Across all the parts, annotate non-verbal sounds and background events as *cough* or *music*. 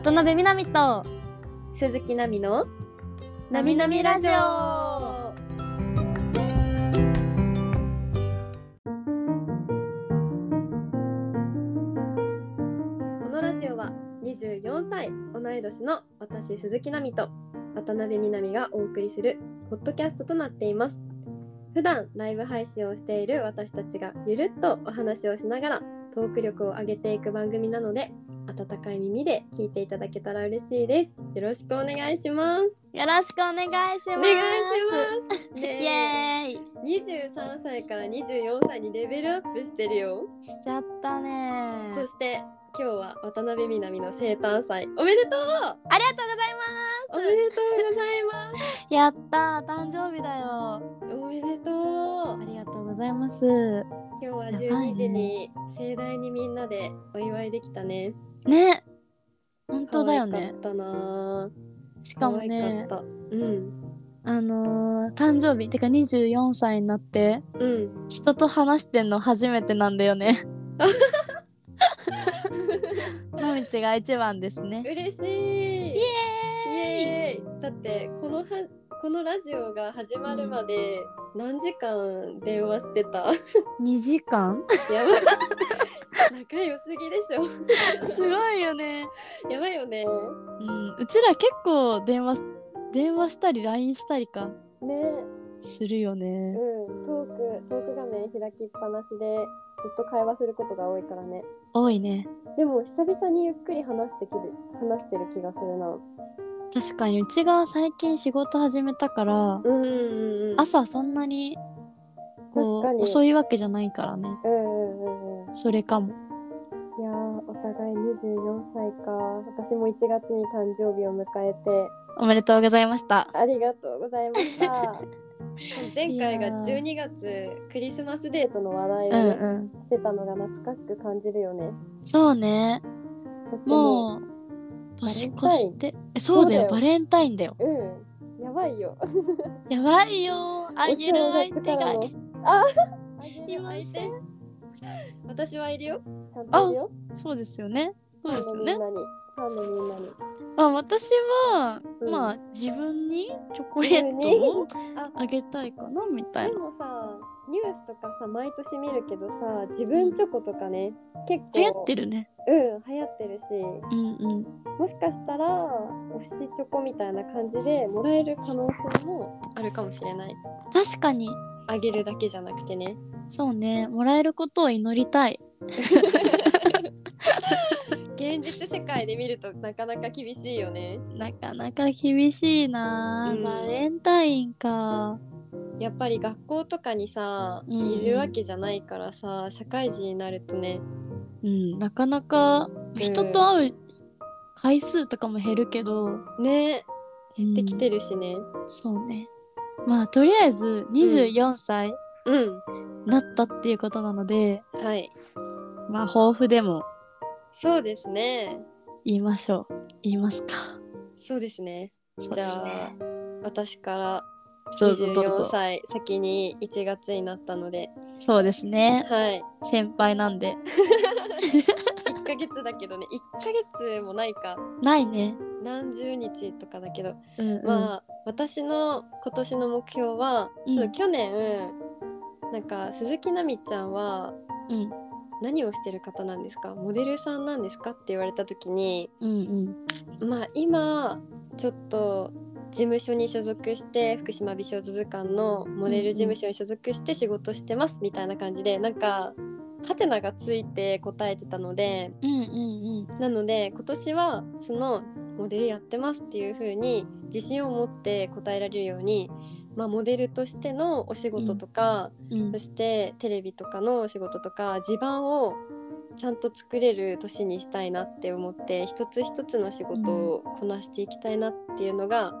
渡辺みなみと鈴木奈美のなみなみラジオ。このラジオは24歳同い年の私鈴木奈美と渡辺みなみがお送りするポッドキャストとなっています。普段ライブ配信をしている私たちがゆるっとお話をしながらトーク力を上げていく番組なので温かい耳で聞いていただけたら嬉しいです。よろしくお願いします。よろしくお願いします。お願いします。*laughs* イねエーイ。え。23歳から24歳にレベルアップしてるよ。しちゃったね。そして今日は渡辺みなみの生誕祭。おめでとう。ありがとうございおめでとうございます。ますやったー。誕生日だよ。おめでとう。ありがとうございます。今日はやばいね。12時に盛大にみんなでお祝いできたねね。本当だよね。かったなしかもねうん。あのー、誕生日てか24歳になってうん。人と話してんの初めてなんだよね。*laughs* のみちが一番ですね。嬉しい。イイ。エエーイ。だってこのはこのラジオが始まるまで何時間電話してた？ーイ2時間？*laughs* やばい仲良すぎでしょ。*laughs* すごいよね。やばいよね。うん。うちら結構電話電話したり LINE したりかね。するよね。うん。トークトーク画面開きっぱなしでずっと会話することが多いからね。多いね。でも久々にゆっくり話してきる話してる気がするな。確かに。うちが最近仕事始めたからうんうんうん朝そんなにこう遅いわけじゃないからね。うんそれかも。いやーお互い24歳か。私も1月に誕生日を迎えて。おめでとうございました。ありがとうございました。*laughs* 前回がいやー。12月クリスマスデートの話題をうんね、うん。してたのが懐かしく感じるよね。そうね。とっても。もう年越して。えそうだよ。バレンタインだよ。うん。やばいよ。やばいよあげる相手が。あいません私はいるよ。ちゃんといあるよ。そうですよね。そうですよね。ファンのみんなに。ファンのみんなに。あ私は、うん。まあ自分にチョコレートをあ。あげたいかなみたいな。でもさニュースとかさ毎年見るけどさ自分チョコとかね結構流行ってるね。うん流行ってるしうんうん。もしかしたら推しチョコみたいな感じでもらえる可能性もあるかもしれない。確かに。あげるだけじゃなくてねそうね。もらえることを祈りたい。現実世界で見るとなかなか厳しいよね。なかなか厳しいな、うん。バレンタインか。やっぱり学校とかにさ、うん。いるわけじゃないからさ社会人になるとね。うん。なかなか人と会う回数とかも減るけど、ね。減できてるしね。そうね。まあとりあえず24歳。うんなったっていうことなので、はい。まあ抱負でもそうですね。言いましょう。言いますか。そうですね。そうじゃあ私からどうぞどう24ぞ歳先に1月になったので。そうですね。はい。先輩なんで。1ヶ月だけどね。1ヶ月もないか。ないね。何十日とかだけど、うんうん、まあ私の今年の目標は、うん。ちょっと去年なんか鈴木奈美ちゃんはうん。何をしてる方なんですか？モデルさんなんですか？って言われた時にうんうん。まあ今ちょっと事務所に所属して福島美少女図鑑のモデル事務所に所属して仕事してますみたいな感じでなんかハテナがついて答えてたのでうんうんうん。なので今年はそのモデルやってますっていう風に自信を持って答えられるように、まあ、モデルとしてのお仕事とか、うん。そしてテレビとかのお仕事とか地盤をちゃんと作れる年にしたいなって思って一つ一つの仕事をこなしていきたいなっていうのが、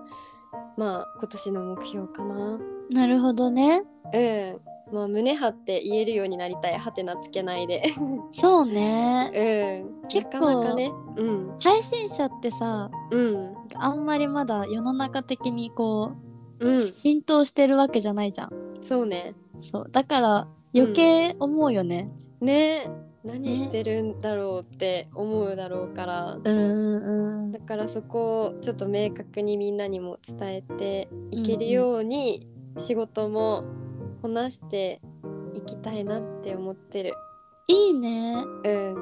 まあ今年の目標かな。なるほどね。うん。まあ、胸張って言えるようになりたい。ハテナつけないで。そうね。*laughs* うん。結構なかなかね。うん。配信者ってさうん。あんまりまだ世の中的にこう、うん。浸透してるわけじゃないじゃん。そうね。そう。だから余計思うよね、ね。何してるんだろうって思うだろうから、うんうんだからそこをちょっと明確にみんなにも伝えていけるように仕事もこなしていきたいなって思ってる。いいね。うん。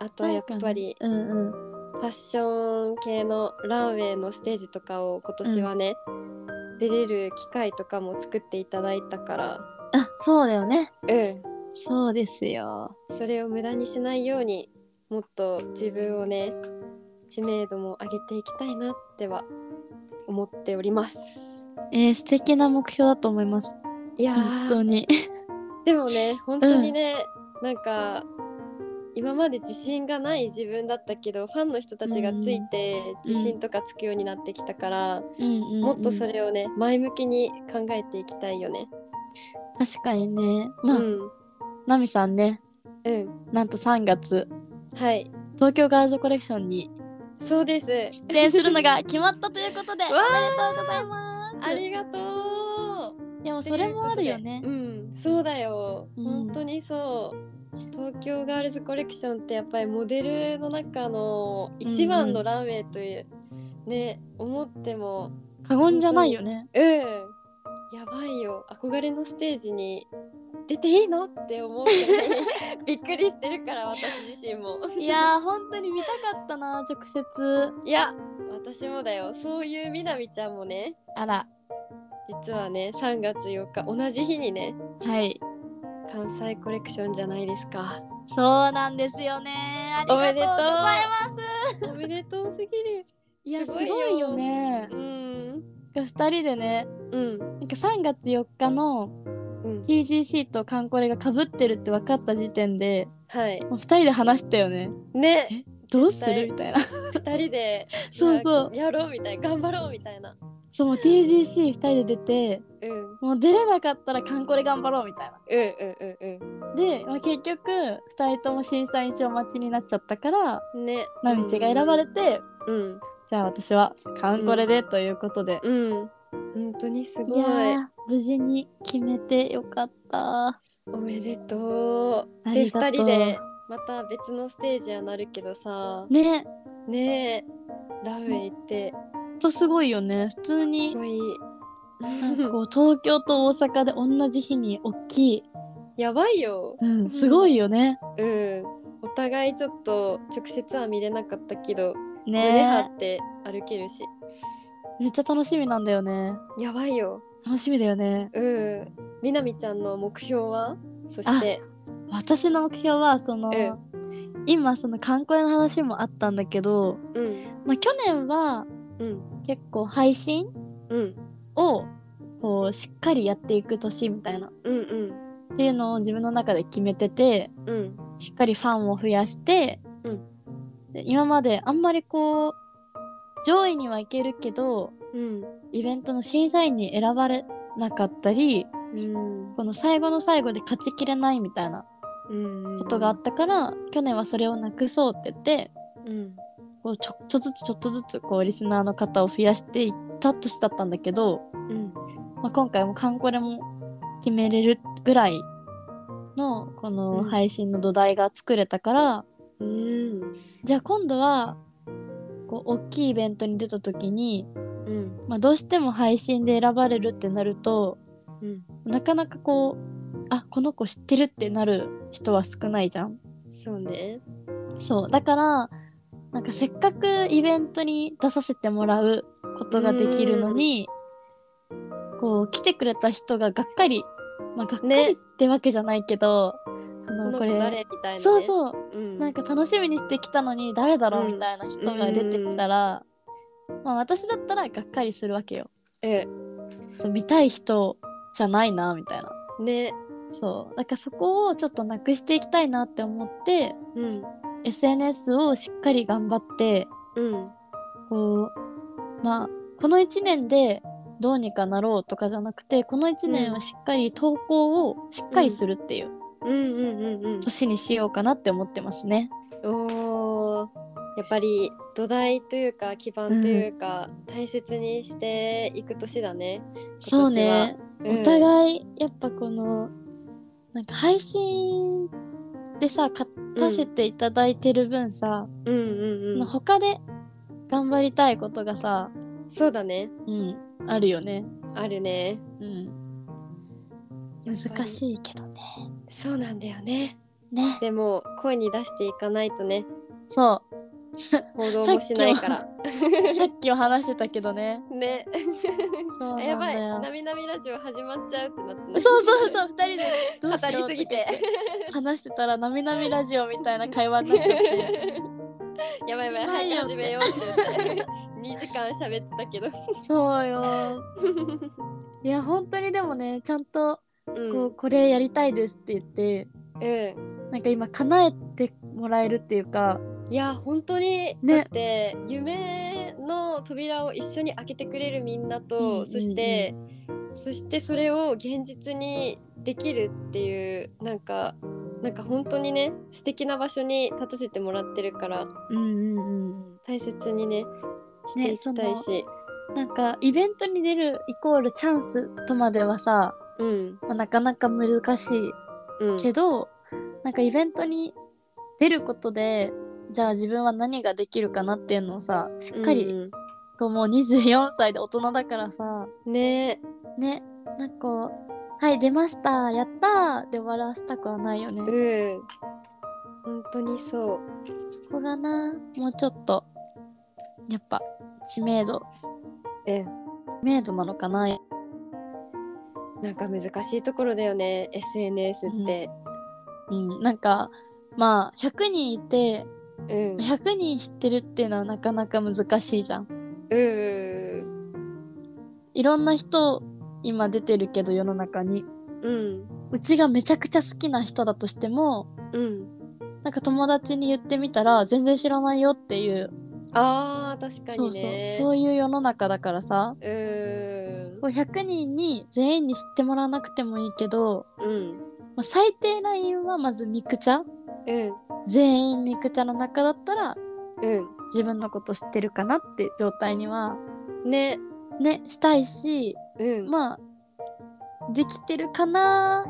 あとはやっぱりうんうん。ファッション系のランウェイのステージとかを今年はね、出れる機会とかも作っていただいたから、あそうだよね。うん。そうですよ。それを無駄にしないようにもっと自分をね知名度も上げていきたいなっては思っております。えー、素敵な目標だと思います。いや本当ーに。でもね本当にね、なんか今まで自信がない自分だったけどファンの人たちがついて自信とかつくようになってきたから、もっとそれをね前向きに考えていきたいよね。確かにね。まあ、うん、ナミさんね。うん、なんと3月。はい。東京ガールズコレクションにそうです。出演するのが *laughs* 決まったということでおめでわとうございます。ありがとう。いやもうそれもあるよね。うん、そうだよ、うん。本当にそう東京ガールズコレクションってやっぱりモデルの中の一番のランウェイという、ね思っても過言じゃないよね。うん。やばいよ。憧れのステージに出ていいの？って思うくらいびっくりしてるから私自身も。いやー本当に見たかったな直接。いや私もだよ。そういうみなみちゃんもね。あら。実はね3月4日同じ日にね。はい関西コレクションじゃないですか。そうなんですよね。ありがとうございます。おめでとう。すぎる。いやすすごいよね。うん。2人でねうん。なんか3月4日のうん。TGC とカンコレがかぶってるって分かった時点ではい。もう2人で話したよね。ね。どうする？みたいな。二人で *laughs* そうそう。やろうみたいな頑張ろうみたいなそうもう TGC2 人で出てうん。もう出れなかったらカンコレ頑張ろうみたいな。うんうんうんで、まあ、結局2人とも審査員賞待ちになっちゃったからうんね。ナミチが選ばれて、うん。じゃあ私はカンコレでということで、うん。本当にすごい。いやー無事に決めてよかった。おめでとう。でありがとう。二人でまた別のステージはなるけどさ。ね。ねえ。ランウェイって。ほんとすごいよね。普通すになんかこう東京と大阪で同じ日に大きい、やばいよ。うん、すごいよね。うん。お互いちょっと直接は見れなかったけど、胸張ねって歩けるし。めっちゃ楽しみなんだよね。やばいよ。楽しみだよね。うん。みなみちゃんの目標は？そして。私の目標はその、うん。今その観光の話もあったんだけど、うん。まあ、去年はうん。結構配信うん。をこうしっかりやっていく年みたいな。っうん。ていうのを自分の中で決めててうん。うんしっかりファンを増やして、うん。で今まであんまりこう上位にはいけるけどうん。イベントの審査員に選ばれなかったりうん。この最後の最後で勝ちきれないみたいなうん。ことがあったから、去年はそれをなくそうって言ってうんこうちょっとずつちょっとずつこうリスナーの方を増やしていった年だったんだけど、うん。まあ、今回もカンコレも決めれるぐらいのこのうん。配信の土台が作れたから、うん。じゃあ今度はこう大きいイベントに出た時に、うん。まあ、どうしても配信で選ばれるってなるとうん。なかなかこうあこの子知ってるってなる人は少ないじゃん。そうね。そう。だからなんかせっかくイベントに出させてもらうことができるのにこう来てくれた人ががっかりまあがっかりね。ってわけじゃないけど、そこのこれ誰みたいなね。そうそう。うん。なんか楽しみにしてきたのに誰だろううん。みたいな人が出てきたら、まあ私だったらがっかりするわけよ。え。そう見たい人じゃないなみたいな。ね。そう。だからそこをちょっとなくしていきたいなって思ってうん SNS をしっかり頑張ってうん。こうまあこの1年でどうにかなろうとかじゃなくてこの1年はしっかり投稿をしっかりするっていううん。うんうんうん年にしようかなって思ってますね。おー。やっぱり土台というか基盤というか、大切にしていく年だね。そうね、今年は。お互いやっぱこのなんか配信でさ勝たせていただいてる分さ、うんうんうん。他で頑張りたいことがさ、そうだね。うん、あるよね。あるね。うん、難しいけどね。そうなんだよね。ね。でも声に出していかないとね。そ行動もしないから。う。*laughs* さっきは話してたけどね。ね。そうやばい。なみなみラジオ始まっちゃうってなってそうそうそう、二人でうしようりすぎて。話してたら、なみなみラジオみたいな会話になっちゃって。*laughs* やばいやばい。はいないよ始めようって。言って2時間喋ってたけど。そうよ。*laughs* いや、本当にでもね、ちゃんと、うん。こう、これやりたいですって言って、うん。なんか今、叶えてもらえるっていうか、いや本当に、ね。だって夢の扉を一緒に開けてくれるみんなと、うんうんうんそしてそしてそれを現実にできるっていうなんかなんか本当にね素敵な場所に立たせてもらってるからうんうんうん。大切にねしていきたいし、なんか、イベントに出るイコールチャンスとまではさ、うん。まあ、なかなか難しいうん。けど、なんかイベントに出ることで、じゃあ自分は何ができるかなっていうのをさ、しっかり、うん。こうもう24歳で大人だからさ、うんね。ね、なんかこう、はい、出ました、やったーで終わらせたくはないよね。うん。本当にそう。そこがな、もうちょっと、やっぱ、知名度、うん知名度なのかな。なんか難しいところだよね SNS って。うん、なんか、まあ、100人いて、うん。100人知ってるっていうのはなかなか難しいじゃん。うん。いろんな人、今出てるけど世の中に。うん。うちがめちゃくちゃ好きな人だとしても、うん。なんか友達に言ってみたら全然知らないよっていう、あー確かそうそう。にね、そういう世の中だからさ、うーん。こう100人に全員に知ってもらわなくてもいいけど、うん。まあ、最低ラインはまずミクチャうん。全員ミクチャの中だったらうん。自分のこと知ってるかなって状態にはね。ねしたいしうん。まあできてるかな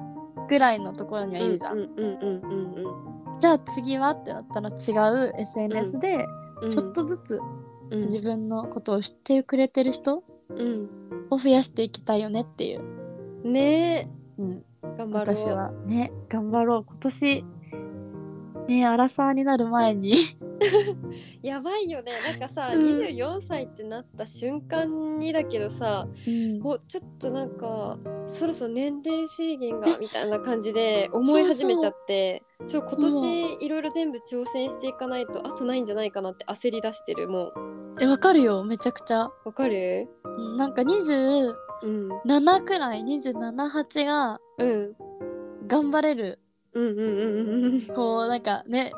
ぐらいのところにはいるじゃん、うんうんうんうんじゃあ次はってなったら違う SNS でうん。ちょっとずつうん。自分のことを知ってくれてる人うん。を増やしていきたいよねっていう、ね。うん、頑張ろう。私はね頑張ろう。今年ねアラサーになる前に。*laughs* やばいよね。なんかさ、うん。24歳ってなった瞬間にだけどさうん。おちょっとなんかそろそろ年齢制限がみたいな感じで思い始めちゃってちょ今年いろいろ全部挑戦していかないとあとないんじゃないかなって焦り出してるもえわかるよ。めちゃくちゃ。うわかる？うんなんか27うん。くらい278がうん。頑張れるうんうんうんうんうん。こうなんかね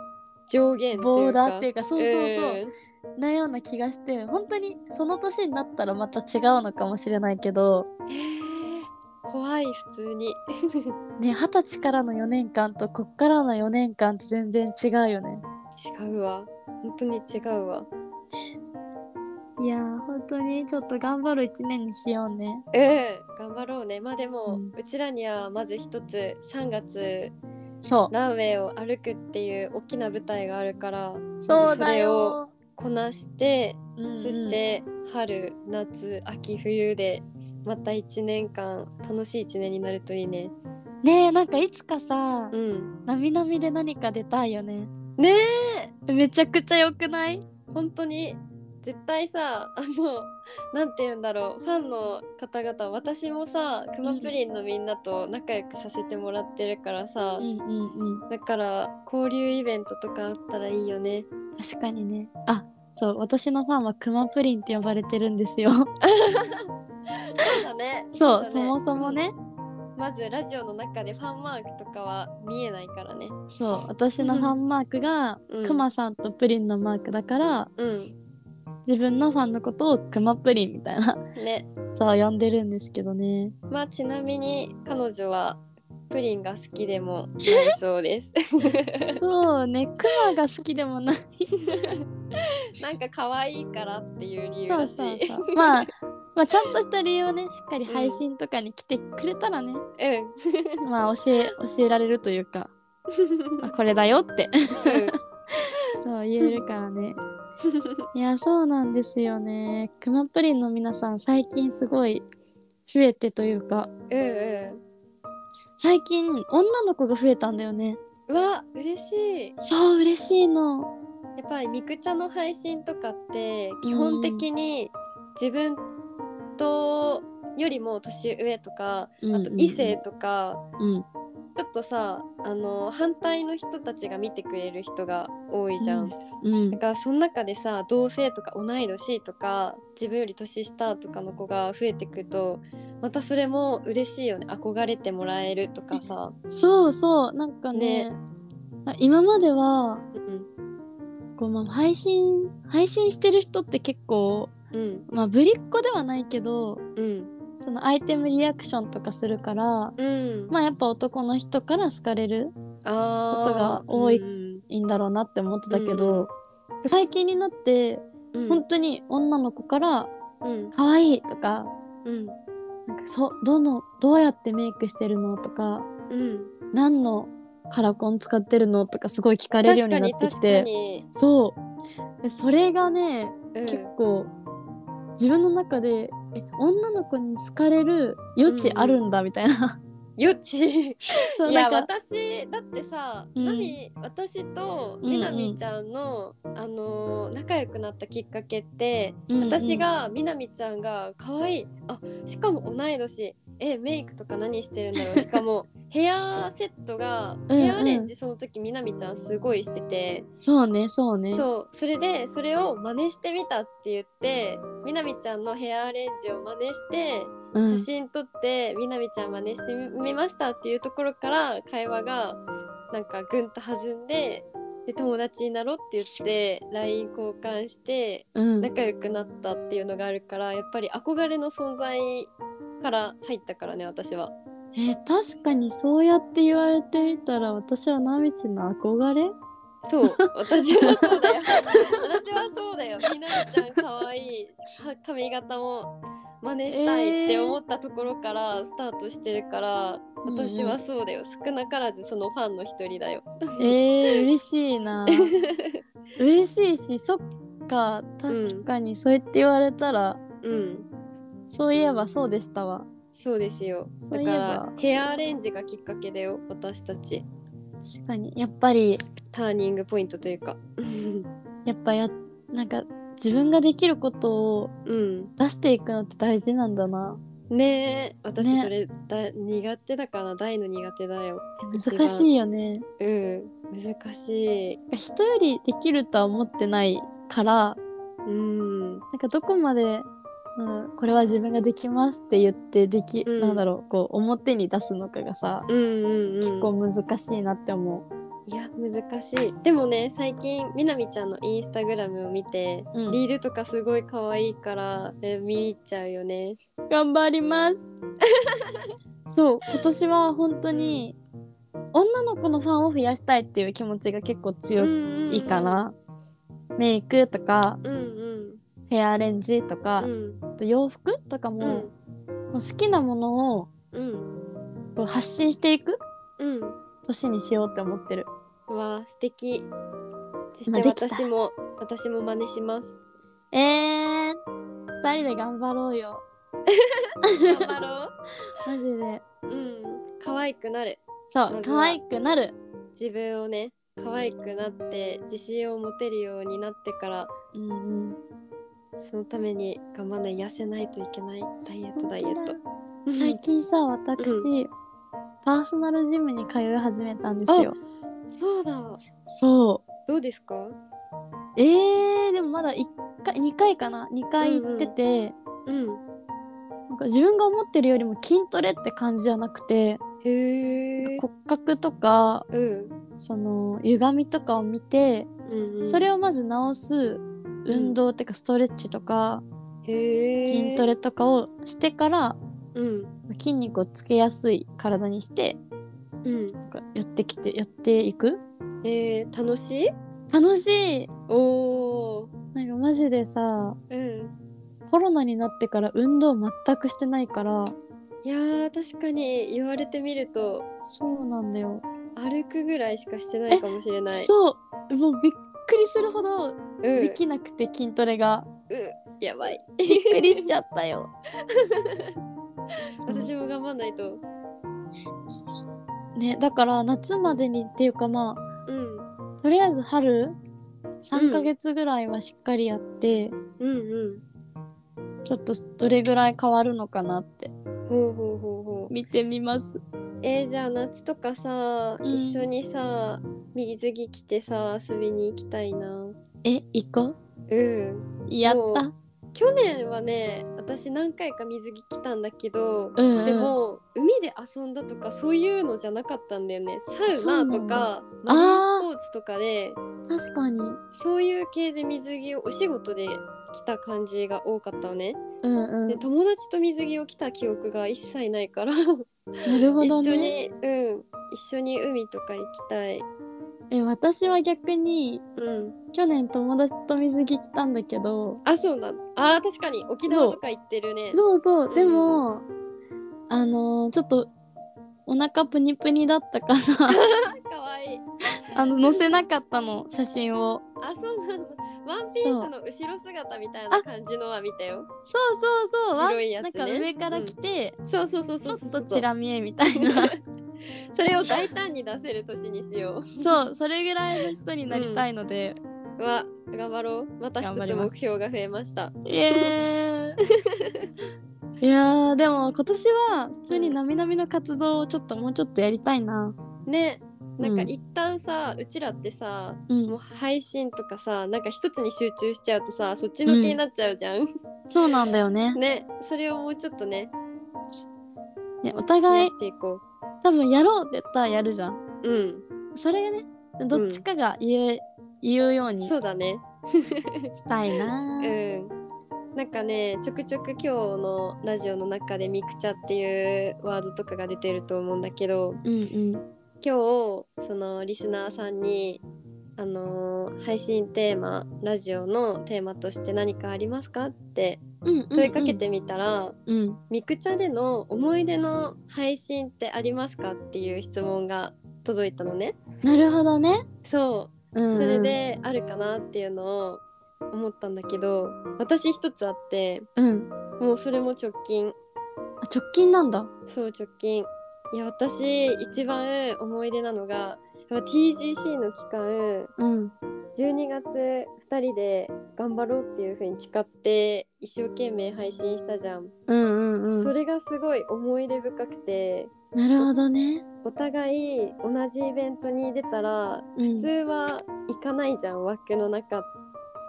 上限ボーダーっていうかそうそうそう、うん。なような気がして本当にその年になったらまた違うのかもしれないけど。えー怖い普通に。*laughs* ね二十歳からの4年間とこっからの4年間って全然違うよね。違うわ。本当に違うわ。いやー本当にちょっと頑張る1年にしようね。うん頑張ろうね。まあでも、ううんちらにはまず一つ3月そう。ランウェイを歩くっていう大きな舞台があるからそうだそれをよこなして、うんうん。そして春夏秋冬でまた1年間楽しい1年になるといいね。ねえなんかいつかさうん。なみなみで何か出たいよね。ねえ。めちゃくちゃ良くない？本当に絶対さあのなんて言うんだろうファンの方々私もさくまプリンのみんなと仲良くさせてもらってるからさ、うんうんうん。だから交流イベントとかあったらいいよね。確かにね。あそう私のファンはクマプリンって呼ばれてるんですよ。そうだね。*laughs* そうだそもそもね。まずラジオの中でファンマークとかは見えないからね。そう私のファンマークがうん。クマさんとプリンのマークだからうん自分のファンのことをクマプリンみたいな。ね。そう呼んでるんですけどね。まあちなみに彼女はプリンが好きでもないそうです。*laughs* そうね。クマが好きでもない。*laughs* なんか可愛いからっていう理由そうらしいそうそう。まあまあちゃんとした理由をねしっかり配信とかに来てくれたらね、うん。まあ教え教えられるというか。*laughs* あこれだよって。そう言えるからねいやそうなんですよね。くまプリンの皆さん最近すごい増えてというか。うんう最近女の子が増えたんだよね。んうわ嬉しい。そう嬉しいの。やっぱりみくちゃの配信とかって基本的に自分とよりも年上とか、うんあと異性とか、うん。ちょっとさあの反対の人たちが見てくれる人が多いじゃん。うん。だからその中でさ同性とか同い年とか自分より年下とかの子が増えてくるとまたそれも嬉しいよね。憧れてもらえるとかさ。そうそう。なんかねね。あ今まではうん。こう、まあ、配信配信してる人って結構うん。まあぶりっ子ではないけどうんそのアイテムリアクションとかするからうん。まあやっぱ男の人から好かれることが多いうんいいんだろうなって思ってたけど、最近になってうん。本当に女の子からうん「可愛いとかうん。なんかそどのどうやってメイクしてるのとかうん。何のカラコン使ってるのとかすごい聞かれるようになってきてにそう。でそれがね、確かに結構自分の中でえ女の子に好かれる余地あるんだみたいな、余地 *laughs* そういや私だってさ、うん。ナミ私とうんうん。みなみちゃんの、あのー仲良くなったきっかけって、うんうん。私がみなみちゃんが可愛い。あしかも同い年。えメイクとか何してるんだろう。*laughs* しかもヘアセットがうんうん。ヘアアレンジその時みなみちゃんすごいしてて、そうねそうね。そう。それでそれを真似してみたって言ってみなみちゃんのヘアアレンジを真似してうん写真撮ってみなみちゃん真似してみましたっていうところから会話がなんかぐんと弾んでで友達になろうって言って LINE 交換してうん仲良くなったっていうのがあるからやっぱり憧れの存在から入ったからね私は。えー確かにそうやって言われてみたら私はナミチの憧れそう私はそうだよ。私はそうだよ。*laughs* みなみちゃん可愛いは髪型も真似したいって思ったところからスタートしてるから、うんうん私はそうだよ。少なからずそのファンの一人だよ。えー、嬉しいな。*laughs* 嬉しいしそっか確かにそうやって言われたら、うん。そういえばそうでしたわ。そうですよ。だからヘアアレンジがきっかけだよ私たち確かに。やっぱりターニングポイントというか。やっぱやなんか自分ができることをうん。出していくのって大事なんだな。ねえ。私ね。それだ、苦手だから大の苦手だよ。難しいよね。うん。難しい。人よりできるとは思ってないからうん。なんかどこまで、うん、これは自分ができますって言ってでき、うん。なんだろうこう表に出すのかがさ、うんうんうん。結構難しいなって思いや難しい。でもね最近みなみちゃんのインスタグラムを見て、う、うん、リールとかすごい可愛いから、え見に行っちゃうよね。頑張ります。*laughs* そう今年は本当に女の子のファンを増やしたいっていう気持ちが結構強いかな、メイクとかうんうんヘアアレンジとか、うん。あと洋服とかも,、うん。もう好きなものをうん。発信していくうん。年にしようって思ってる。うわ素敵。そして私も私も真似します。えー、二人で頑張ろうよ。*laughs* 頑張ろ *laughs* マジで。ううん。可愛くなる。そうま可愛くなる。自分をね可愛くなって自信を持てるようになってからうんうんそのために頑張らない痩せないといけないダイエットダイエット。最近さ私、うパーソナルジムに通い始めたんですよ。そうだ。そどうですか？うえー、でもまだ1回2回かな？2回行ってて、うんなんか自分が思ってるよりも筋トレって感じじゃなくてへえ骨格とかうん。その歪みとかを見て、うんうん。それをまず直す運動っていうかストレッチとか筋トレとかをしてからうん。筋肉をつけやすい体にしてうん。やってきてやっていく？えー、楽しい？楽しい。おー。なんかマジでさうん。コロナになってから運動全くしてないからいやー確かに言われてみるとそうなんだよ。歩くぐらいしかしてないかもしれない。そう。もうびっくりするほどうん。できなくて筋トレが。うやばい。びっくりしちゃったよ。*laughs* 私も頑張んないと。ねだから夏までにっていうかまうん。あとりあえず春3ヶ月ぐらいはしっかりやって、うんうん。ちょっとどれぐらい変わるのかなって。ほうほうほうほう。見てみますえー、じゃあ夏とかさ、うん。一緒にさ水着着てさ遊びに行きたいな。え行こう？ん。うやっもた去年はね私何回か水着着たんだけど、うんうん。でも海で遊んだとかそういうのじゃなかったんだよね。サウナとかマリンスポーツとかで確かに。そういう系で水着をお仕事で着た感じが多かったのね、うんうん。で友達と水着を着た記憶が一切ないから。なるほ一緒どねにうん。一緒に海とか行きたい。え私は逆にうん。去年友達と水着着たんだけど。あそうなん。あー確かに。沖縄とか行ってるね。そう。そうう。ん。でも、あのーちょっとお腹プニプニだったから *laughs* かわいい。あの載せなかったの写真を。あそうなんだワンピースの後ろ姿みたいな感じのは見たよ。そうそうそう。わ白いやつね。なんか上から来て、そうそうそうちょっとチラ見えみたいな。*laughs* それを大胆に出せる年にしよそうそれぐらいの人になりたいので、うわ頑張ろう。また一つ目標が増えました。イエーイ。*laughs* いやーでも今年は普通になみなみの活動をちょっともうちょっとやりたいな。ねなんかうん一旦さ、うちらってさうん。もう配信とかさなんか一つに集中しちゃうとさそっちのけになっちゃうじゃん、そうなんだよね。ねそれをもうちょっとねねお増互いやしていこ多分やろうって言ったらやるじゃん。ううん。それがねどっちかが言え、言うようにそうだね。したいな。*laughs* うーん。なんかねちょくちょく今日のラジオの中でミクチャっていうワードとかが出てると思うんだけどうんうん今日そのリスナーさんにあのー配信テーマラジオのテーマとして何かありますかって問いかけてみたら、うん。ミクチャでの思い出の配信ってありますかっていう質問が届いたのね。なるほどね。そう。うんうん。それであるかなっていうのを思ったんだけど私一つあってうん。もうそれも直近。あ直近なんだ。そう直近いや私一番思い出なのが TGC の期間うん。12月2人で頑張ろうっていう風に誓って一生懸命配信したじゃん、うんうんうん。それがすごい思い出深くてなるほどね。お互い同じイベントに出たらうん。普通は行かないじゃん枠の中。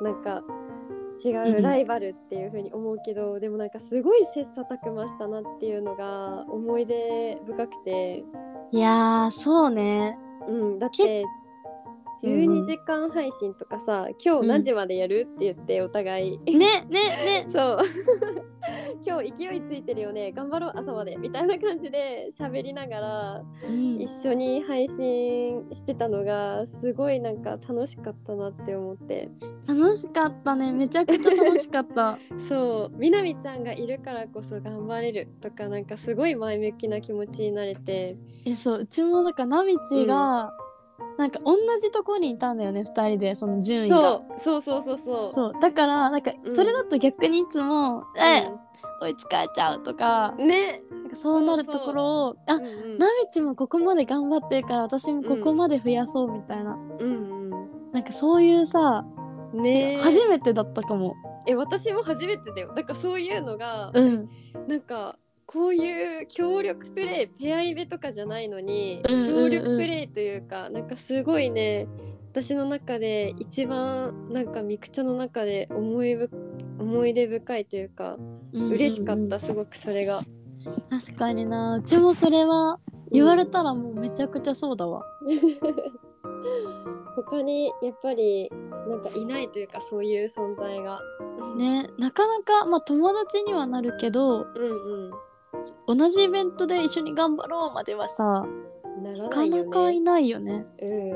なんか違うんうライバルっていう風に思うけど、でもなんかすごい切磋琢磨したなっていうのが思い出深くて、いやーそうね。うん、だって12時間配信とかさ、今日何時までやる？って言ってお互い、ねねね。*laughs* そう今日勢いついてるよね頑張ろう朝までみたいな感じで喋りながらうん。一緒に配信してたのがすごいなんか楽しかったなって思って。楽しかったねめちゃくちゃ楽しかった。*laughs* そうみなみちゃんがいるからこそ頑張れるとかなんかすごい前向きな気持ちになれて。えそううちもなんかなみちが、なんか同じとこにいたんだよね2人でその順位が。そうそうそうそうそう。そうだからなんかうん。それだと逆にいつも「え追いつかれちゃう」とか。うんねなんかそうなるところをあうんうん。なみちもここまで頑張ってるから私もここまで増やそうみたいな、うんなんかそういうさ、うんね。初めてだったかも。え私も初めてだよ。だからそういうのがうん。なんかこういう協力プレイペアイベとかじゃないのに、うんうんうん。協力プレイというかなんかすごいね私の中で一番なんかミクチャの中で思いぶ思い出深いというか、嬉しかったすごくそれが。確かになうちもそれは言われたらもうめちゃくちゃそうだわ *laughs* 他にやっぱりなんかいないというかそういう存在が。ねなかなかまあ友達にはなるけどうん同じイベントで一緒に頑張ろうまではさうん。ならなかなかいないよねうん。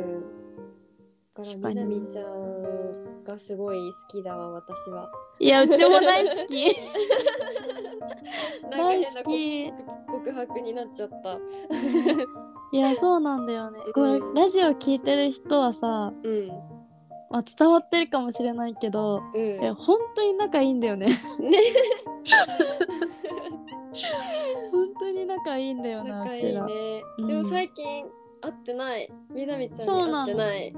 だからみなみちゃんがすごい好きだわ私は。いやうちも大好き。*laughs* なんか大好き。告白になっちゃった。いやそうなんだよね。これうんラジオ聞いてる人はさ、うん。まあ、伝わってるかもしれないけどうん。いや本当に仲いいんだよね。ね。*laughs* 本当に仲いいんだよな仲いいね、うん。でも最近会ってない。みなみちゃんにそうなの会ってない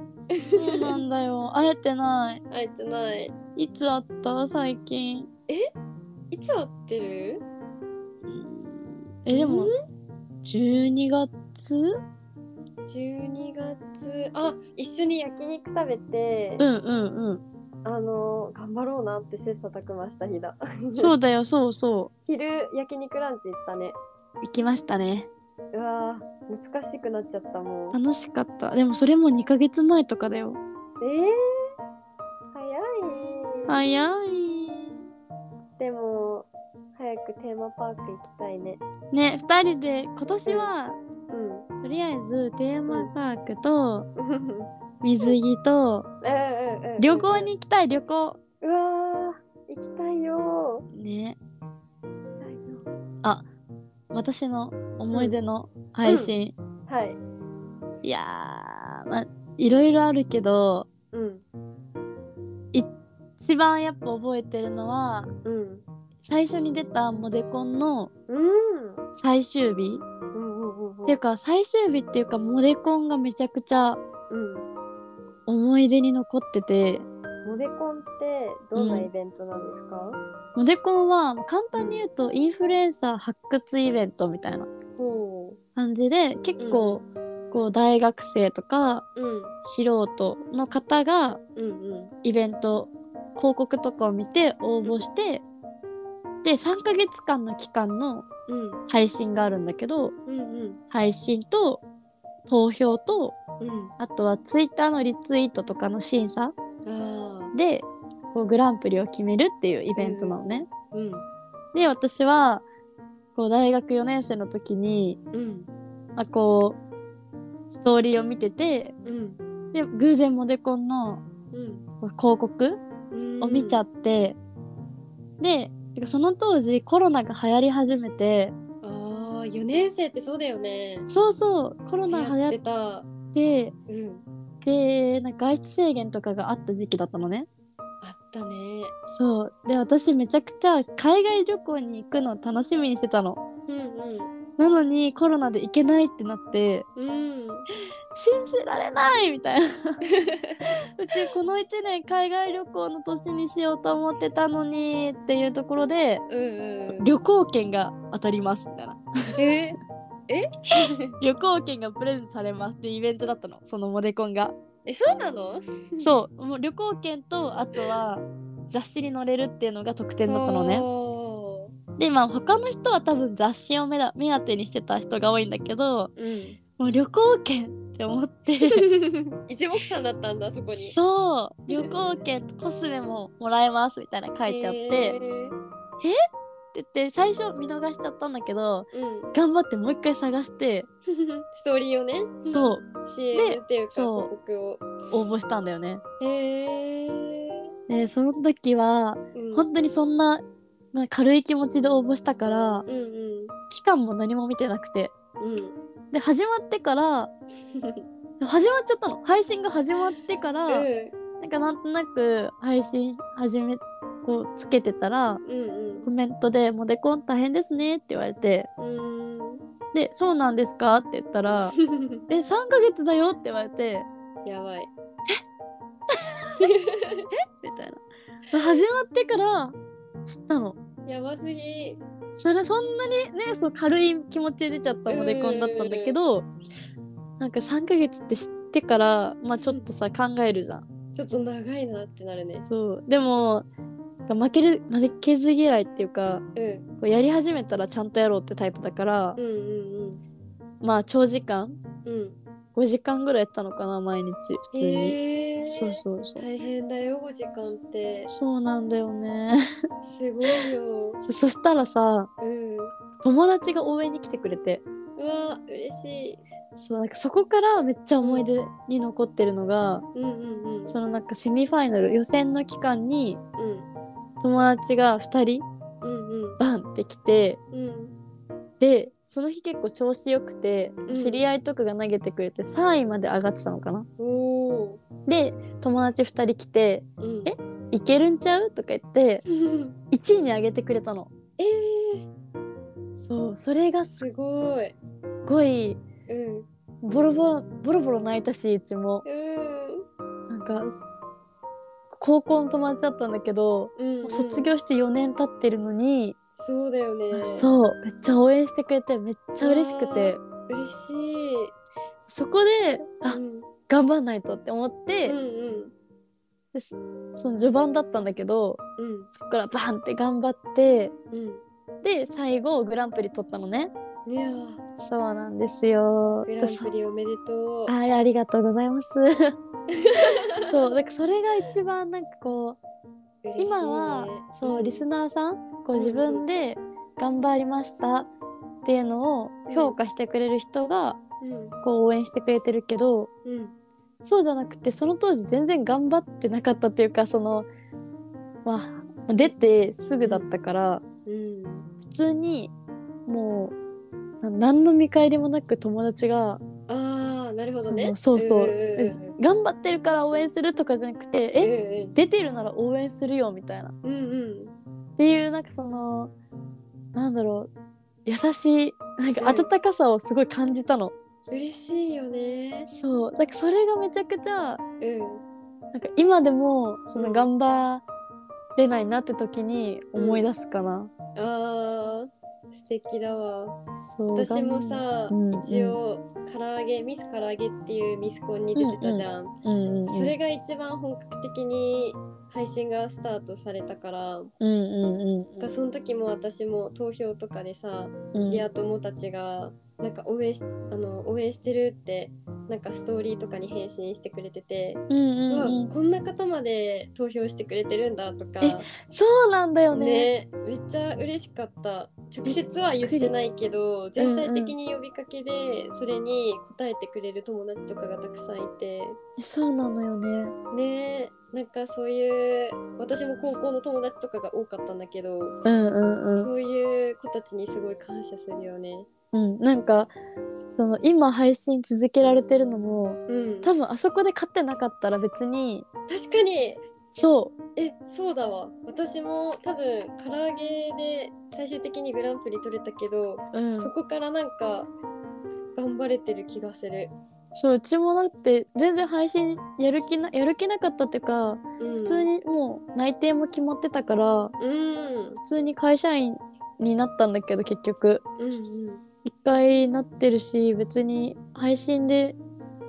そうなんだよ。*laughs* 会えてない。会えてない。いつ会った？最近。いつ会ってる？えでも12月？12月。あ一緒に焼肉食べて、うんうんうん。あの頑張ろうなって切磋琢磨した日だ。そうだよそうそ *laughs* 昼焼肉ランチ行ったね。う行きましたねうわー難しくなっちゃったもん楽しかった。でもそれも2ヶ月前とかだよ。えー、早い、早い。でも早くテーマパーク行きたいね。ね2人で今年はうん。とりあえずテーマパークとうん。うん水着とうんうん。旅行に行きたい旅行私の思い出の配信、はい。いやーまあいろいろあるけどうん。一番やっぱ覚えてるのはうん。最初に出たモデコンのうん。最終日。うんうんうんっていうか最終日っていうかモデコンがめちゃくちゃうん。思い出に残ってて。モデコどんなイベントなんですか、モデコンはまあ簡単に言うとインフルエンサー発掘イベントみたいなほ感じで結構こう大学生とかううん。素人の方がうんうん。イベント広告とかを見て応募してで3ヶ月間の期間のうん。配信があるんだけどうんうん。配信と投票とうん。あとはツイッターのリツイートとかの審査あでこうグランプリを決めるっていうイベントなのね。ーうん。で私はこう大学4年生の時にうん。あこうストーリーを見ててうん。で偶然モデコンの広告うん。を見ちゃって、でその当時コロナが流行り始めてああ4年生ってそうだよね。そうそうコロナ流行ってた。てうん。でなんか外出制限とかがあった時期だったのねあったね。そう。で私めちゃくちゃ海外旅行に行くの楽しみにしてたの。うんなのにコロナで行けないってなってうん。うん信じられないみたいな。*laughs* うちこの1年海外旅行の年にしようと思ってたのにっていうところでうんうん。旅行券が当たりますみたいな。え？*laughs* 旅行券がプレゼントされますってイベントだったの。そのモデコンがえそうなの？*laughs* そうもう旅行券とあとは雑誌に載れるっていうのが特典だったのね。おでまあ他の人は多分雑誌を目だ目当てにしてた人が多いんだけどーもう旅行券って思って。う *laughs* ん一目散だったんだそこに。そう。旅行券とコスメももらえますみたいな書いてあって、へってー。言って最初見逃しちゃったんだけどうん。頑張ってもう一回探して *laughs* ストーリーをね。そう。CM っていうかそう。広告を。応募したんだよね。へえでその時はうん。本当にそんなな軽い気持ちで応募したからうんうん。期間も何も見てなくて。うん。で始まってから *laughs* 始まっちゃったの。配信が始まってから、うんなんかなんとなく配信始めこうつけてたらうんコメントで「モデコン大変ですね」って言われてうん。で「そうなんですか?」って言ったら「*laughs* え3ヶ月だよ」って言われてやばい。*laughs* みたいな。始まってから知ったの。やばすぎ。それそんなにねそう軽い気持ちで出ちゃったモデコンだったんだけどなんか3ヶ月って知ってからまあちょっとさ考えるじゃんちょっと長いなってなるね。そう。でも負ける負けず嫌いっていうかうん。こうやり始めたらちゃんとやろうってタイプだからうんうんまあ長時間うん。うん5時間ぐらいやってたのかな毎日普通に、へえそうそうそう。大変だよ5時間って。そうなんだよね。すごいよ。そ *laughs* そしたらさうん。友達が応援に来てくれて。うわ嬉しいそうなんかそこからめっちゃ思い出に残ってるのが、うんうんうん。そのなんかセミファイナル予選の期間にうん。友達が2人うんうん。バンって来てうん。でその日結構調子よくて、うん。知り合いとかが投げてくれて3位まで上がってたのかな。で友達2人来てー。うん。えいけるんちゃう？とか言って *laughs* 1位に上げてくれたの。えそうそれがー、すすごい。っごいうん。ボロボロボロボロ泣いたしうちもうん。なんか高校の友達だったんだけど、うん、うん。卒業して4年経ってるのに、そうだよね。そうめっちゃ応援してくれてめっちゃ嬉しくて嬉しい。そこであ、うん。頑張んないとって思って、うんうん。その序盤だったんだけどうん。そこからバンって頑張ってうん。で最後グランプリ取ったのねいやーそうなんですよ。グランプリおめでとう。あありがとうございます。*laughs* そうだからそれが一番なんかこうね。今はそうリスナナーさんこう自分で頑張りましたっていうのを評価してくれる人がうん。こう応援してくれてるけどうん。そうじゃなくてその当時全然頑張ってなかったっていうかそのまあ出てすぐだったからうん。普通にもうな何の見返りもなく友達がああなるほどね。そうそうそう。うん頑張ってるから応援するとかじゃなくてええ出てるなら応援するよみたいな。っうんうん。ていうなんかそのなんだろう優しいなんかうん温かさをすごい感じたの、嬉しいよね。そう。だからそれがめちゃくちゃうん。なんか今でもそのうん。頑張れないなって時に思い出すかな、あー素敵だわ。そう私もさ、うん一応唐揚げミス唐揚げっていうミスコンに出てたじゃん。うんうんうん。それが一番本格的に配信がスタートされたから、うんうんうんがその時も私も投票とかでさ、うん。リア友たちがなんか応援しあの応援してるってなんかストーリーとかに返信してくれてて、うんうんうん。こんな方まで投票してくれてるんだとか。えそうなんだよね。ねめっちゃ嬉しかった。直接は言ってないけど全体的に呼びかけでそれに応えてくれる友達とかがたくさんいて。そうなのよね。ねなんかそういう私も高校の友達とかが多かったんだけど、うんうんうん。そういう子たちにすごい感謝するよね。うん、なんかその今配信続けられてるのもうん、多分あそこで勝ってなかったら別に確かに。そえそうだわ。私も多分唐揚げで最終的にグランプリ取れたけど、う、うん、そこからなんか頑張れてる気がする。そううちもだって全然配信やる気なやる気なかったっていうかうん、普通にもう内定も決まってたからうん。普通に会社員になったんだけど結局。うんうん。一回なってるし別に配信で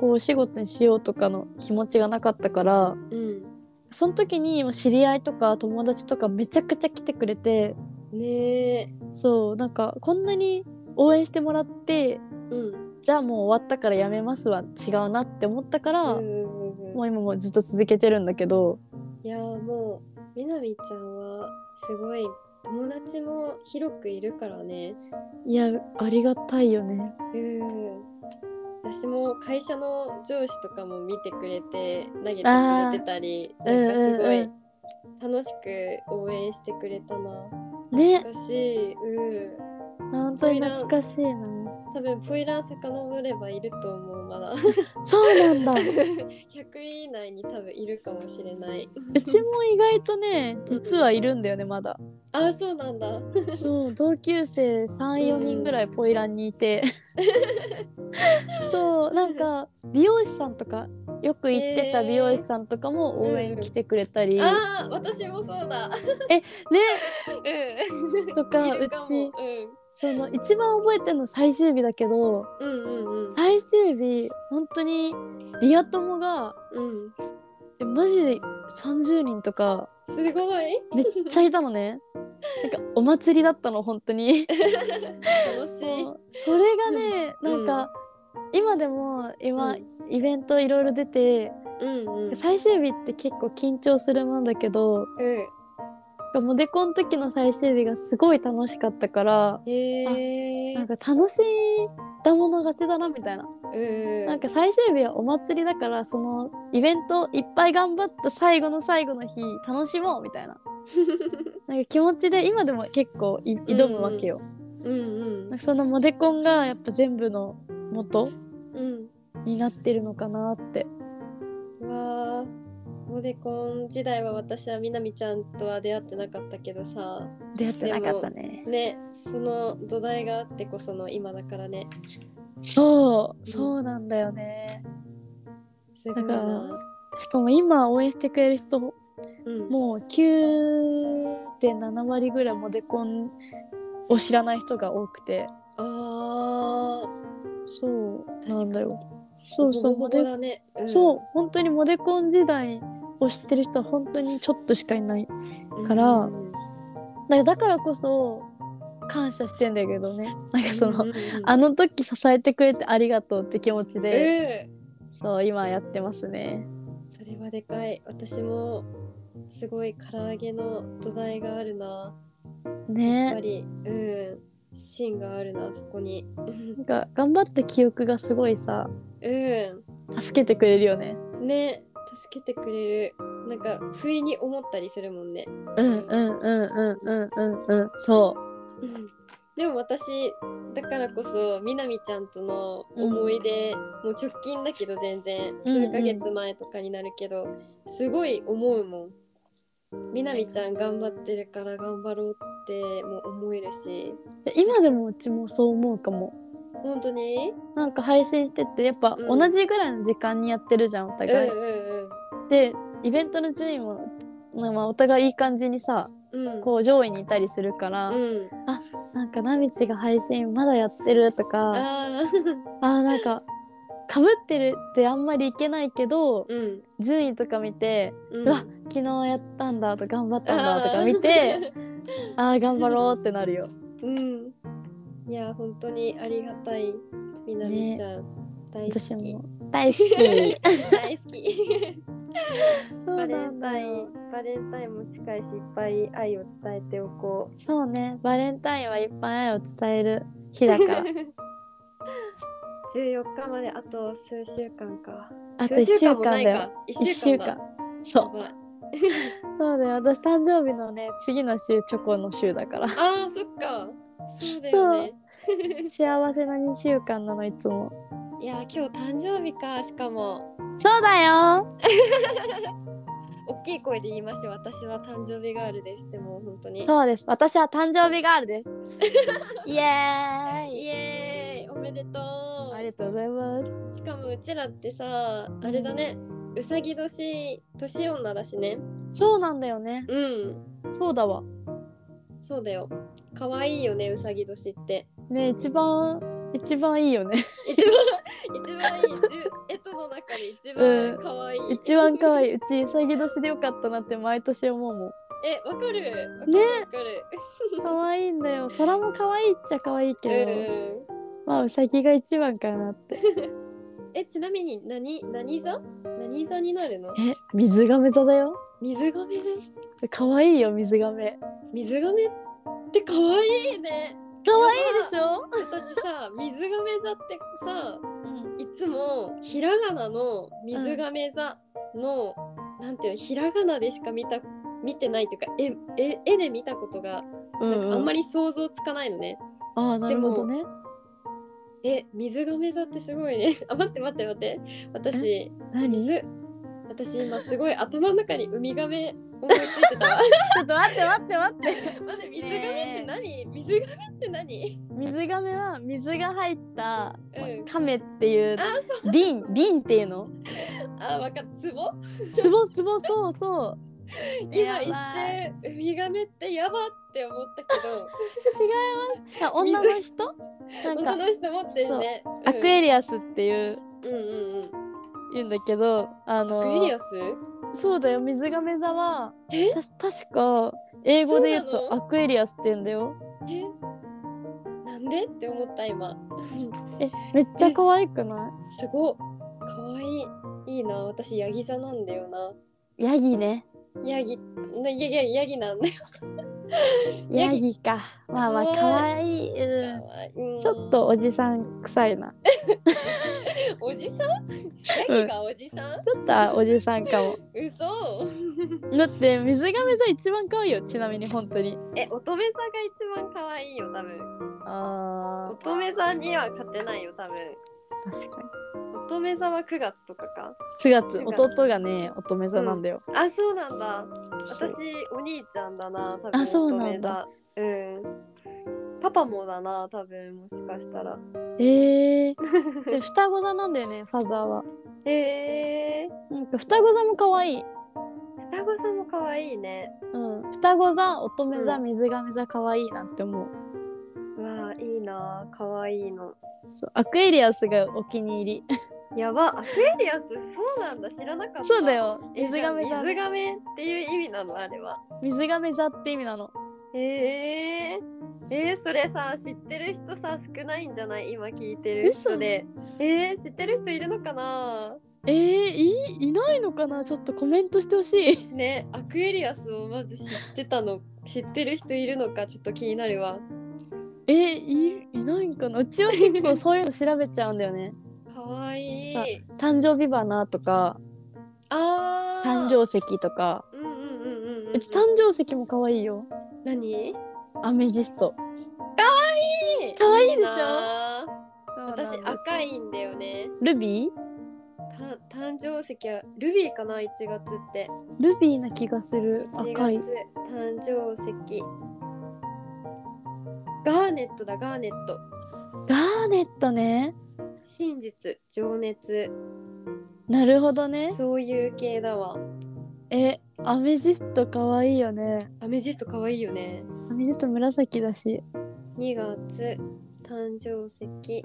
こうお仕事にしようとかの気持ちがなかったからうん。その時に知り合いとか友達とかめちゃくちゃ来てくれてねえ。そうなんかこんなに応援してもらってうん。じゃあもう終わったからやめますは違うなって思ったから、うんうんうんもう今もずっと続けてるんだけど。いやーもうみなみちゃんはすごい友達も広くいるからね。いやありがたいよねうん私も会社の上司とかも見てくれて投げてくれてたりなんかすごい楽しく応援してくれたな。ね懐かしい。うん。本当に懐かしいな多分ポイラー遡ればいると思うまだ。そうなんだ *laughs* 100位以内に多分いるかもしれない。うちも意外とね実はいるんだよねまだあそうなんだ。そう同級生34人ぐらいポイランにいてそうなんか美容師さんとかよく行ってた美容師さんとかも応援来てくれたり、ああ私もそうだ。えねうん。とかいうるかもちその一番覚えてるの最終日だけどうん。うんうんうん。最終日本当にリア友がうん。えマジで30人とかすごい。めっちゃいたのね *laughs* なんかお祭りだったの本当に楽しい。それがねなんか、今でも今、イベントいろいろ出てうんうん。最終日って結構緊張するもんだけどうん。モデコンの時の最終日がすごい楽しかったからへえなんか楽しいだもの勝ちだなみたいな。うん。なんか最終日はお祭りだからそのイベントいっぱい頑張った最後の最後の日楽しもうみたいな。*laughs* なんか気持ちで今でも結構い挑むわけよ、ううんうん。なんかそのモデコンがやっぱ全部の元うん。になってるのかなって。うわーモデコン時代は私はみなみちゃんとは出会ってなかったけどさ。出会ってなかったね。ねその土台があってこその今だからね。そうそうなんだよね。すごいだかなしかも今応援してくれる人うん。もう9.7割ぐらいモデコンを知らない人が多くて。あそうーなんだよ。そうそうね、うん。そう本当にモデコン時代を知ってる人は本当にちょっとしかいないからうん。うんだからだからこそ感謝してんだけどね。なんかその、うんあの時支えてくれてありがとうって気持ちで、えそう今やってますね。ーそれはでかい。私もすごい唐揚げの土台があるな。やっぱねりうん。芯があるなそこに。*laughs* なんか頑張った記憶がすごいさう助けてくれるよね。んね助けてくれるなんか不意に思ったりするもんね。うんうんうんうんうんうんう。ん。そでも私だからこそみなみちゃんとの思い出、もう直近だけど全然うんうん。数ヶ月前とかになるけど、すごい思うもん。みなみちゃん頑張ってるから頑張ろうっても思えるし。う今でもうちもそう思うかも。本当に？なんか配信しててやっぱうん。同じぐらいの時間にやってるじゃんおうん互い、うんでイベントの順位もまあお互いいい感じにさうん。うんこう上位にいたりするから、うん。なんかなみちが配信まだやってるとかああー *laughs* なんかかぶってるってあんまりいけないけどーうん。順位とか見て、ううんわ昨日やったんだと頑張ったんだとか見てあー頑張ろうってなるよ。うん。いや本当にありがたいみなみちゃん、大好き。私も。大好き。大好き。バレンタインよ。バレンタインも近いしいっぱい愛を伝えておこそうね。バレンタインはいっぱい愛を伝える日だうから。*laughs* 14日まであと数週間か。あと1週間だよ。1 1週週間。そう。*laughs* そうだよ。私誕生日のね次の週チョコの週だから。あーそっか。そうだよね。幸せな2週間なのいつもいや今日誕生日かしかも。そうだよ。*laughs* 大きい声で言いましょう。私は誕生日ガールです。ってもう本当に。そうです。私は誕生日ガールです。*laughs* イエーイ。イエーイ。おめでとう。ありがとうございます。しかもうちらってさあれだね。うさぎ年年女だしね。そうなんだよね。うん。そうだわ。そうだよ。可愛いよねうさぎ年って。ね一番一番いいよね。一番一番いい。じゅえとの中で一番可愛い、一番可愛い。うちうさぎ年でよかったなって毎年思うもん。えわかる。わかるねわかる。可愛いんだよ。虎も可愛いっちゃ可愛いけど、うんまあうさぎが一番かなって。*laughs* えちなみに何何座？何座になるの？え水亀座だよ。水亀？で可愛いよ水亀。水亀って可愛いね可愛いでしょ？私さ水亀座ってさうん。いつもひらがなの水亀座の、なんていうのひらがなでしか見た見てないというか絵絵絵で見たことがなんかあんまりり想像つかないのね、ああなるほどね。え水亀座ってすごいね。*laughs* あ待って待って待って。私何？水私今すごい頭の中にウミガメ思いついてたわ。*laughs* ちょっと待って待って待って。待って水亀って何、水亀って何？水亀は水が入ったうん。亀っていう瓶瓶っていうの。あわかった。ツボつぼつぼそう。そう今一瞬ウミガメってやばって思ったけど。違います。あ女の人？なんか。女の人持ってるね。 Aquarius っていう。うんうんうん言うんだけどあの Aquarius？そうだよ水瓶座はえ？た確か英語で言うと Aquarius って言うんだよ。え？なんで？って思った今。えめっちゃ可愛くなすごっ。かわい。いいいな。私ヤギ座なんだよな。いヤギねヤギなヤギヤギなんだよ。*laughs* ヤギか。まあまあかわいい。可愛い。うん。うんちょっとおじさん臭いな。*laughs* おじさん？ヤギがおじさん、ちょっとおじさんかも。嘘。だって水亀座一番可愛いよちなみに本当に。え乙女座が一番可愛いよ多分。あ乙女座には勝てないよ多分。ー確かに。乙女座は9月とかか？4月弟がね乙女座なんだよ、あそうなんだ。私そう。お兄ちゃんだな多分。あそうなんだ。うん。パパもだな多分もしかしたら。えー、で双子座なんだよねファザーは。へえ。なんか双子座も可愛い。双子さんも可愛いね。うん。双子座乙女座うん水亀座可愛いなって思ううわいいな可愛いの。そう Aquarius がお気に入り。*laughs* やば Aquarius そうなんだ知らなかった。そうだよえ水瓶座。水瓶っていう意味なのあれは。水瓶座って意味なの。へえ。えー、それさ知ってる人さ少ないんじゃない？今聞いてる人で。えー、知ってる人いるのかな？えー、いいいないのかな？ちょっとコメントしてほしい。ね Aquarius をまず知ってたの知ってる人いるのかちょっと気になるわえー、いいないんかな？うちは結構そういうの調べちゃうんだよね。*laughs* かわいい。あ誕生日花とかあー。誕生石とか。うんうんうんうんうんうち誕生石も可愛いよ。何？アメジスト。いい。かわいいでしょ？な私赤いんだよね。ルビた誕生石はルビーかな？1月って。ールビーな気がする。1赤い。月誕生石ガーネットだガーネット。ガーネットね。真実情熱。なるほどね。そういう系だわ。えアメジスト可愛いよね。アメジスト可愛いよね。アメジスト紫だし。2月誕生石。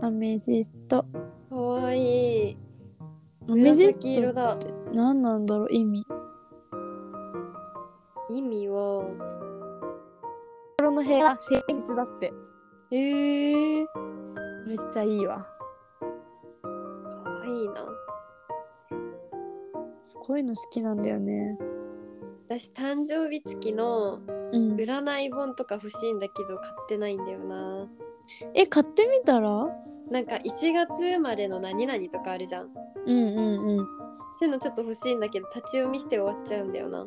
アメジスト。可愛いアメジス紫色だ。何なんだろう？意味。意味は心の部屋誠実だって。えー、めっちゃいいわ。可愛いな。こういうの好きなんだよね。私誕生日付きのうん。占い本とか欲しいんだけど買ってないんだよな。え買ってみたら？なんか1月生まれの何々とかあるじゃん。うんうんうん。そういうのちょっと欲しいんだけど立ち読みして終わっちゃうんだよな。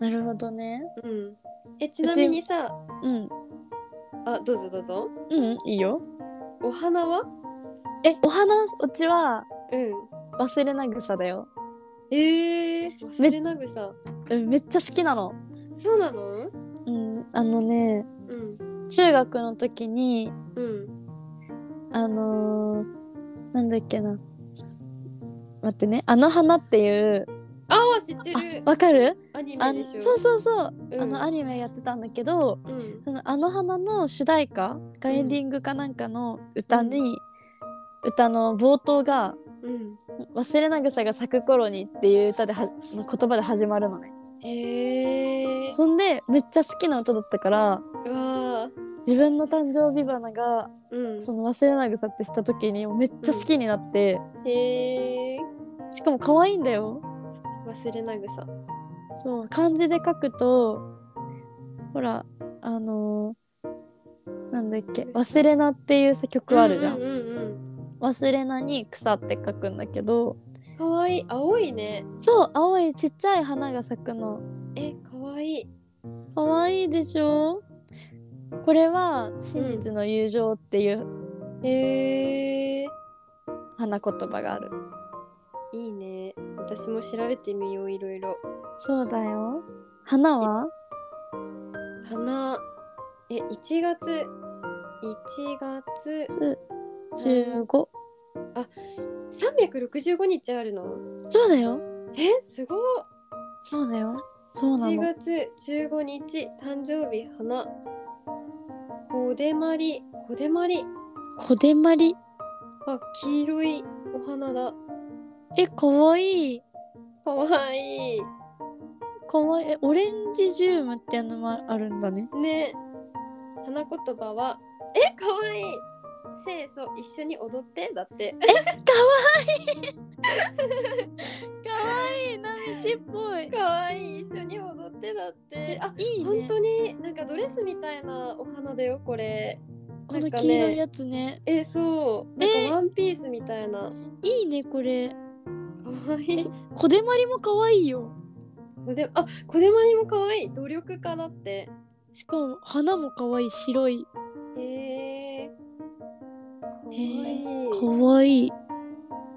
なるほどね。うんえちなみにさうん。あどうぞどうぞ。うんいいよ。お花は？えお花うちはうん。忘れな草だよ。えー、忘れなぐさ。うんめっちゃ好きなの。そうなの？うんあのねうん。中学の時にうん。あのー、なんだっけな。待ってね「あの花」っていうああ知ってあるわかる？アニあメでしょ。そうそうそう、うん。あのアニメやってたんだけどうん。そのあの花の主題歌がエンディングかなんかの歌に、歌の冒頭がうん「忘れな草が咲く頃に」っていう歌ではの言葉で始まるのね。へえそんでめっちゃ好きな歌だったからうわ自分の誕生日花がその忘れな草ってした時にめっちゃ好きになって、へえしかも可愛いんだよ。忘れなぐさ。そう漢字で書くとほらあのーなんだっけ「忘れな」っていうさ曲あるじゃん。うんうんうん忘れなに草って書くんだけどかわいい。青いね。そう青いちっちゃい花が咲くの。えかわいい。かわいいでしょ？これは真実の友情っていうへえ花言葉がある私も調べてみよういろいろ。そうだよ。花は？花。え1月？1月？つ15 365日あるの？そうだよ。えすごいそうだよ。そうな1の月15日誕生日花。こでまり。こでまり。こでまり。あ黄色いお花だえかわい。いかわい。いかわい。いえオレンジジュームっていうのもあるんだね。ね。花言葉はえかわい。い清楚一緒に踊って。だって。かわい。いなみち子っぽい。かわいい一緒に踊って。だって。あいいね。本当になんかドレスみたいなお花だよこれ。この黄色いやつね。えそう。なんかワンピースみたいな、いいねこれかわい。い小手まりも可愛いよ。であ小手まりも可愛い。努力家だって。しかも花も可愛い白い。へえ。かわい。い可愛い。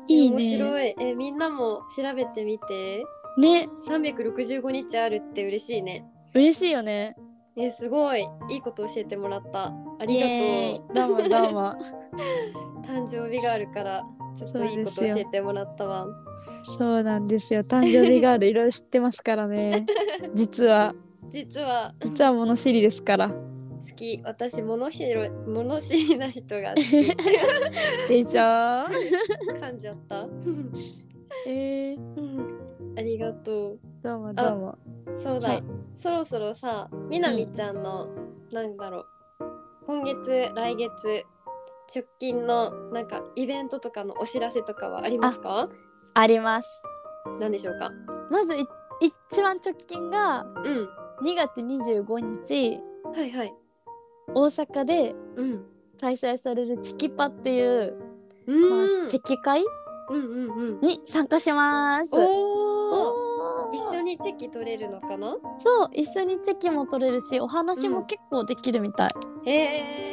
いい面ね白い。えみんなも調べてみて。ね。365日あるって嬉しいね。嬉しいよね。えすごい。いいこと教えてもらった。あありがとう。どうもどうも。*laughs* 誕生日があるからちょっといいこと教えてもらったわ。そうなんですよ。誕生日ガール *laughs* いろいろ知ってますからね。*laughs* 実は。実は。実は物知りですから。好き。私物知り物知りな人が好き。*laughs* でしょ？噛んじゃった。えー、ありがとどうもどうも。うそうだ、はい。そろそろさみなみちゃんの、なんだろう。今月来月直近のなんかイベントとかのお知らせとかはありますか？あります。何でしょうか？まずい一番直近がうん。2月25日。はいはい。大阪でうん。開催されるチキパっていう、うん。あ、チェキ会？うんうんうん。に参加します。一緒にチェキ取れるのかな？そう一緒にチェキも取れるしお話も結構できるみたい、へえ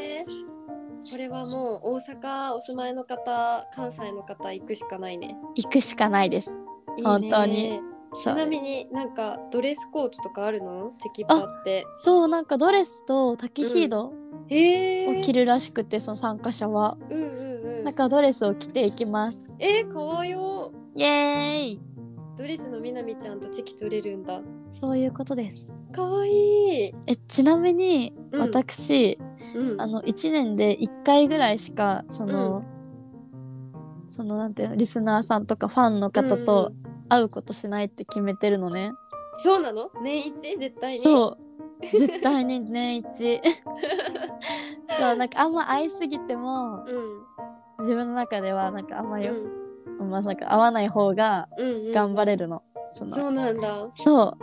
これはもう大阪お住まいの方関西の方行くしかないね。行くしかないです。本当に。ちなみになんかドレスコードとかあるの？チェキパって。そうなんかドレスとタキシードを着るらしくて、その参加者は。うんうんうん。なんかドレスを着ていきます。えー、かわよ。イエーイドレスのみなみちゃんとチェキ取れるんだ。そういうことです。かわいい。えちなみにうん。私、うん。あの1年で1回ぐらいしかその、そのなんていうのリスナーさんとかファンの方と会うことしないって決めてるのね、そうなの？年一？絶対に？そう。*laughs* 絶対に年一。*laughs* そうなんかあんま会いすぎてもうん。自分の中ではなんかあんまよ、うんまあなんか会わない方がうんうん。頑張れるの、そのそうなんだ。そ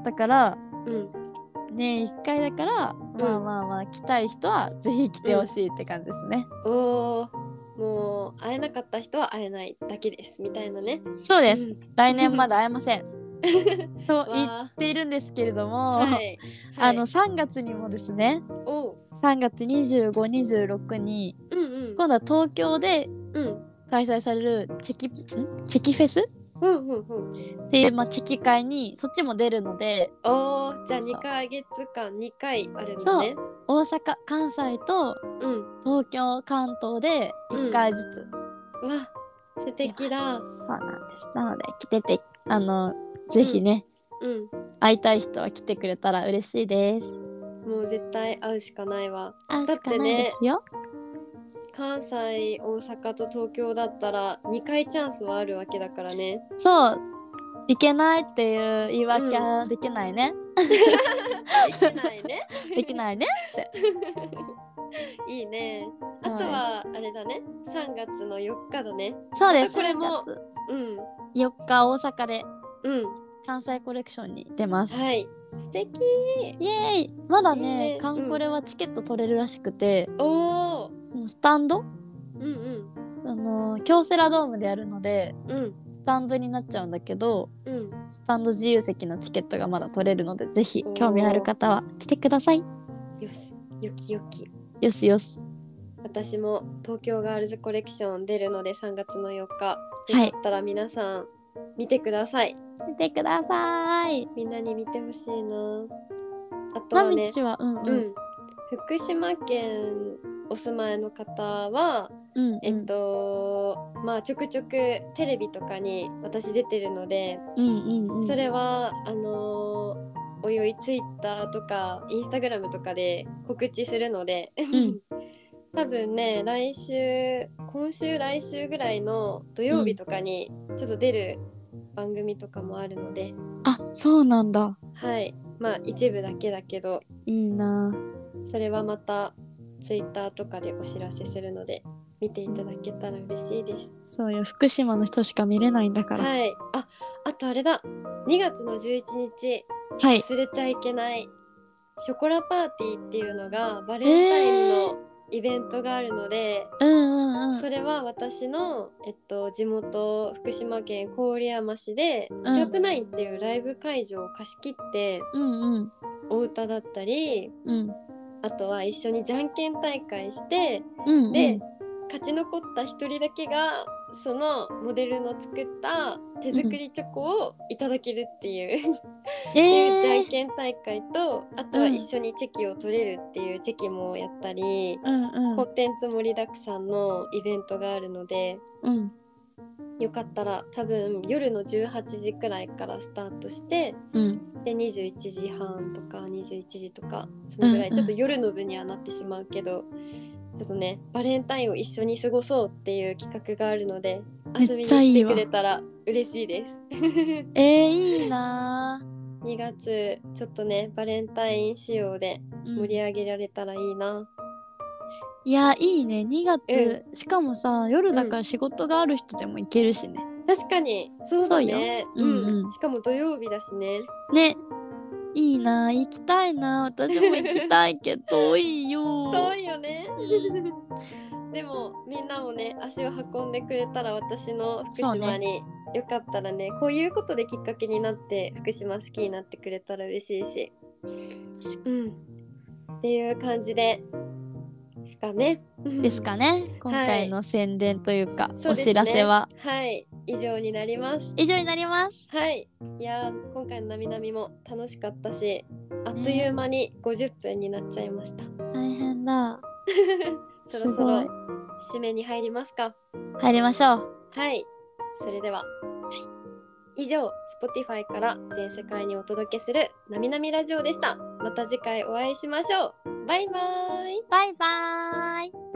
う。だからうん。年1回だから、まあまあまあ来たい人はぜひ来てほしいって感じですね、おーもう会えなかった人は会えないだけですみたいなね。そうです、うん。来年まだ会えません。*laughs* と言っわているんですけれども、ー。はい。あのはい3月にもですねおう。3月2526にうんうん。今度は東京でうん開催されるチェキん？チェキフェス？っうんうんうん。ていう、まあ、チェキ会にそっちも出るので。おーじゃあそう2ヶ月間2回あるのね。大阪関西とうん。東京関東で1回ずつ、わ素敵だ。そうなんです。なので来ててあのぜひね、うん。会いたい人は来てくれたら嬉しいです。もう絶対会うしかないわ。あだってねしかないですよ関西大阪と東京だったら2回チャンスはあるわけだからね。そう。いけないっていう言い訳はできないね、できないね。*laughs* できないねいいね。あとはあれだね。3月の4日だね。そうです。これも3月。うん。4日大阪でうん。関西コレクションに出ます、はい素敵。イエーイ。まだねいいねカンコレはチケット取れるらしくて、おおそのスタンド？うんあの京セラドームでやるのでうん。うんスタンドになっちゃうんだけどうん。スタンド自由席のチケットがまだ取れるのでぜひ興味ある方は来てください。よし。よきよき。よしよし。私も東京ガールズコレクション出るので3月の4日。はい。よかったら皆さん見てください。見てください。みんなに見てほしいな。あとなはねはうんううん。ん福島県お住まいの方はうんうん。えっとまあちょくちょくテレビとかに私出てるのでうんうんうん。それはあのーおいおいツイッターとかインスタグラムとかで告知するので、ん *laughs* 多分ね来週今週来週ぐらいの土曜日とかにちょっと出る番組とかもあるので、あそうなんだ。はい。まあ一部だけだけど。いいな。それはまたツイッターとかでお知らせするので見ていただけたら嬉しいです。そうよ。福島の人しか見れないんだから。はい。ああとあれだ。2月の11日はい。忘れちゃいけないショコラパーティーっていうのがバレンタインのイベントがあるので、うんうんうん。それは私の、えっと、地元福島県郡山市で、ん。シャープナインっていうライブ会場を貸し切ってうんうん。お歌だったりうん。あとは一緒にじゃんけん大会してうん。で勝ち残った一人だけがそのモデルの作った手作りチョコをいただけるっていう、っていうじゃえんけん大会とあとは一緒にチェキを取れるっていうチェキもやったり、うんうん。コンテンツ盛りだくさんのイベントがあるのでうん。よかったら多分夜の18時くらいからスタートしてうん。で21時半とか21時とかそのぐらい、うんうん。ちょっと夜の部にはなってしまうけどちょっとねバレンタインを一緒に過ごそうっていう企画があるので遊びに来てくれたら嬉しいです。*laughs* えー、いいな。2月ちょっとねバレンタイン仕様でー、盛り上げられたらいいな。いやいいね。2月、しかもさ夜だから仕事がある人でも行けるしね、確かに。そうだね。そうよ。うん。うん。しかも土曜日だしね。ねいいな行きたいな私も行きたいけど *laughs* 遠いよ。遠いよね。でもみんなもね足を運んでくれたら私の福島に、よかったらねこういうことできっかけになって福島好きになってくれたら嬉しいし。うん、っていう感じでですかね。ですかね。今回の宣伝というか、そうですね。お知らせは。はい。以上になります。以上になります。はい。いやー今回のなみなみも楽しかったしあっという間に50分になっちゃいました。大変だ。そ *laughs* ろすごい。そろ締めに入りますか。入りましょう。はい、それでは、以上 Spotify から全世界にお届けするなみなみラジオでした。また次回お会いしましょう。バイバーイ。バイバーイ